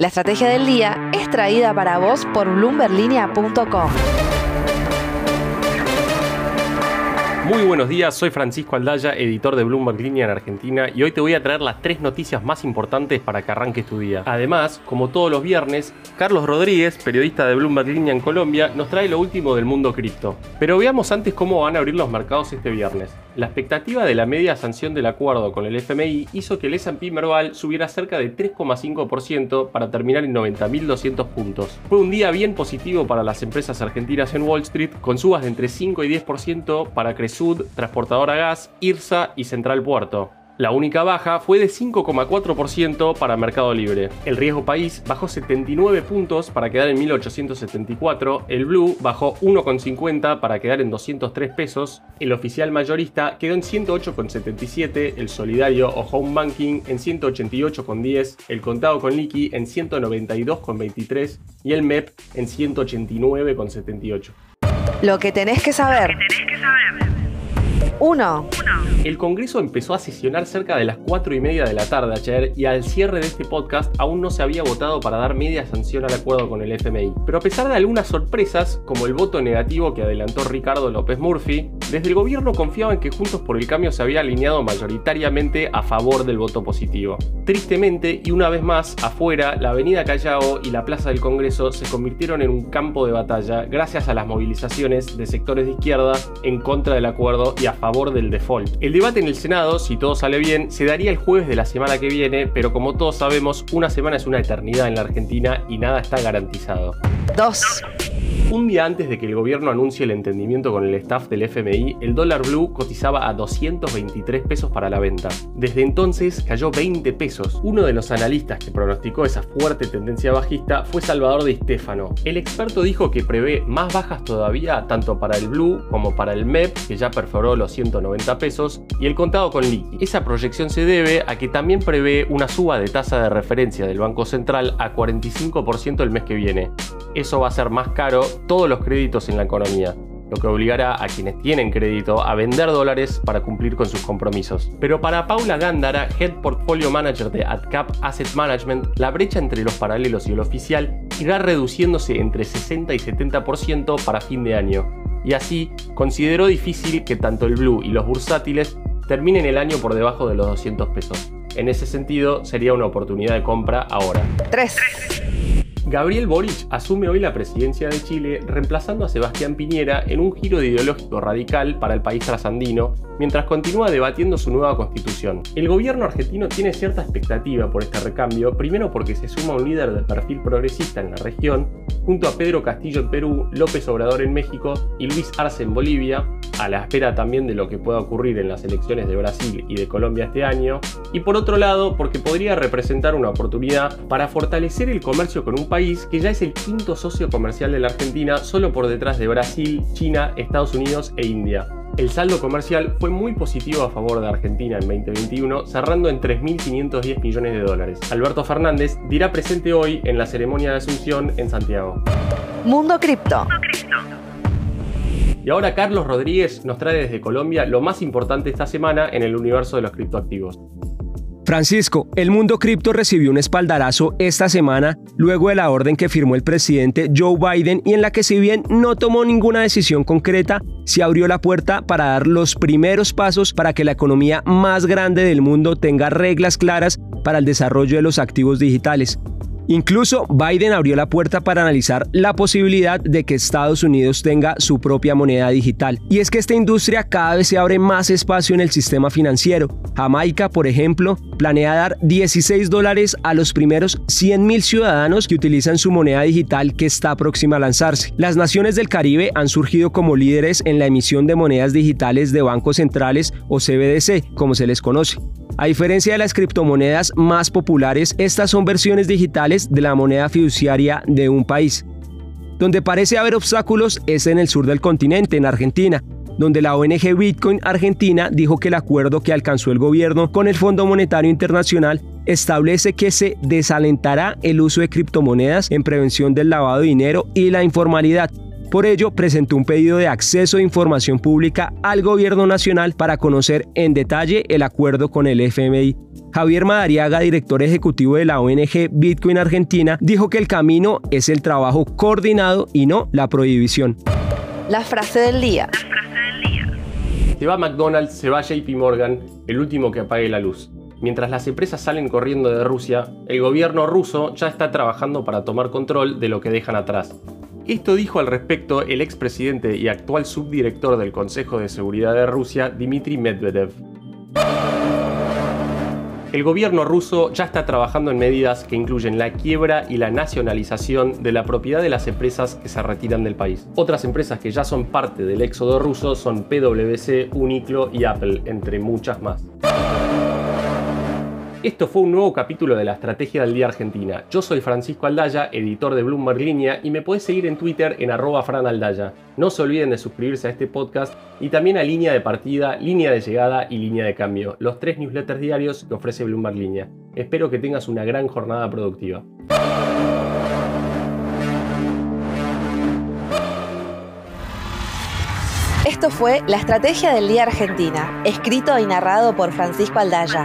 La estrategia del día es traída para vos por bloomberlinia.com. Muy buenos días, soy Francisco Aldaya, editor de Bloomberg Línea en Argentina y hoy te voy a traer las tres noticias más importantes para que arranques tu día. Además, como todos los viernes, Carlos Rodríguez, periodista de Bloomberg Línea en Colombia, nos trae lo último del mundo cripto. Pero veamos antes cómo van a abrir los mercados este viernes. La expectativa de la media sanción del acuerdo con el FMI hizo que el S&P Merval subiera cerca de 3,5% para terminar en 90.200 puntos. Fue un día bien positivo para las empresas argentinas en Wall Street, con subas de entre 5 y 10% para crecer Sud, Transportadora Gas, IRSA y Central Puerto. La única baja fue de 5,4% para Mercado Libre. El riesgo país bajó 79 puntos para quedar en 1874, el Blue bajó 1,50 para quedar en 203 pesos, el oficial mayorista quedó en 108,77, el solidario o home banking en 188,10, el contado con liqui en 192,23 y el MEP en 189,78. Lo que tenés que saber. 1. El Congreso empezó a sesionar cerca de las 4 y media de la tarde ayer y al cierre de este podcast aún no se había votado para dar media sanción al acuerdo con el FMI. Pero a pesar de algunas sorpresas, como el voto negativo que adelantó Ricardo López Murphy, desde el gobierno confiaban que Juntos por el Cambio se había alineado mayoritariamente a favor del voto positivo. Tristemente, y una vez más, afuera, la avenida Callao y la Plaza del Congreso se convirtieron en un campo de batalla gracias a las movilizaciones de sectores de izquierda en contra del acuerdo y a favor del default. El debate en el Senado, si todo sale bien, se daría el jueves de la semana que viene, pero como todos sabemos, una semana es una eternidad en la Argentina y nada está garantizado. 2. Un día antes de que el gobierno anuncie el entendimiento con el staff del FMI, el dólar blue cotizaba a 223 pesos para la venta. Desde entonces cayó 20 pesos. Uno de los analistas que pronosticó esa fuerte tendencia bajista fue Salvador Di Stefano. El experto dijo que prevé más bajas todavía tanto para el blue como para el MEP, que ya perforó los 190 pesos, y el contado con liqui. Esa proyección se debe a que también prevé una suba de tasa de referencia del Banco Central a 45% el mes que viene. Eso va a ser más caro todos los créditos en la economía, lo que obligará a quienes tienen crédito a vender dólares para cumplir con sus compromisos. Pero para Paula Gándara, Head Portfolio Manager de AdCap Asset Management, la brecha entre los paralelos y el oficial irá reduciéndose entre 60 y 70% para fin de año. Y así, consideró difícil que tanto el Blue y los bursátiles terminen el año por debajo de los 200 pesos. En ese sentido, sería una oportunidad de compra ahora. 3. Gabriel Boric asume hoy la presidencia de Chile reemplazando a Sebastián Piñera en un giro ideológico radical para el país trasandino, mientras continúa debatiendo su nueva constitución. El gobierno argentino tiene cierta expectativa por este recambio, primero porque se suma un líder de perfil progresista en la región, junto a Pedro Castillo en Perú, López Obrador en México y Luis Arce en Bolivia, a la espera también de lo que pueda ocurrir en las elecciones de Brasil y de Colombia este año, y por otro lado porque podría representar una oportunidad para fortalecer el comercio con un país que ya es el quinto socio comercial de la Argentina, solo por detrás de Brasil, China, Estados Unidos e India. El saldo comercial fue muy positivo a favor de Argentina en 2021, cerrando en 3.510 millones de dólares. Alberto Fernández dirá presente hoy en la ceremonia de Asunción en Santiago. Mundo Cripto. Y ahora Carlos Rodríguez nos trae desde Colombia lo más importante esta semana en el universo de los criptoactivos. Francisco, el mundo cripto recibió un espaldarazo esta semana luego de la orden que firmó el presidente Joe Biden y en la que si bien no tomó ninguna decisión concreta, se abrió la puerta para dar los primeros pasos para que la economía más grande del mundo tenga reglas claras para el desarrollo de los activos digitales. Incluso Biden abrió la puerta para analizar la posibilidad de que Estados Unidos tenga su propia moneda digital. Y es que esta industria cada vez se abre más espacio en el sistema financiero. Jamaica, por ejemplo, planea dar 16 dólares a los primeros 100.000 ciudadanos que utilizan su moneda digital que está próxima a lanzarse. Las naciones del Caribe han surgido como líderes en la emisión de monedas digitales de bancos centrales o CBDC, como se les conoce. A diferencia de las criptomonedas más populares, estas son versiones digitales de la moneda fiduciaria de un país. Donde parece haber obstáculos es en el sur del continente, en Argentina, donde la ONG Bitcoin Argentina dijo que el acuerdo que alcanzó el gobierno con el Fondo Monetario Internacional establece que se desalentará el uso de criptomonedas en prevención del lavado de dinero y la informalidad, Por ello, presentó un pedido de acceso de información pública al gobierno nacional para conocer en detalle el acuerdo con el FMI. Javier Madariaga, director ejecutivo de la ONG Bitcoin Argentina, dijo que el camino es el trabajo coordinado y no la prohibición. La frase del día. Se va McDonald's, se va JP Morgan, el último que apague la luz. Mientras las empresas salen corriendo de Rusia, el gobierno ruso ya está trabajando para tomar control de lo que dejan atrás. Esto dijo al respecto el expresidente y actual subdirector del Consejo de Seguridad de Rusia, Dmitry Medvedev. El gobierno ruso ya está trabajando en medidas que incluyen la quiebra y la nacionalización de la propiedad de las empresas que se retiran del país. Otras empresas que ya son parte del éxodo ruso son PwC, Uniqlo y Apple, entre muchas más. Esto fue un nuevo capítulo de la Estrategia del Día Argentina. Yo soy Francisco Aldaya, editor de Bloomberg Línea, y me podés seguir en Twitter en arroba franaldaya. No se olviden de suscribirse a este podcast y también a Línea de Partida, Línea de Llegada y Línea de Cambio, los tres newsletters diarios que ofrece Bloomberg Línea. Espero que tengas una gran jornada productiva. Esto fue La Estrategia del Día Argentina, escrito y narrado por Francisco Aldaya.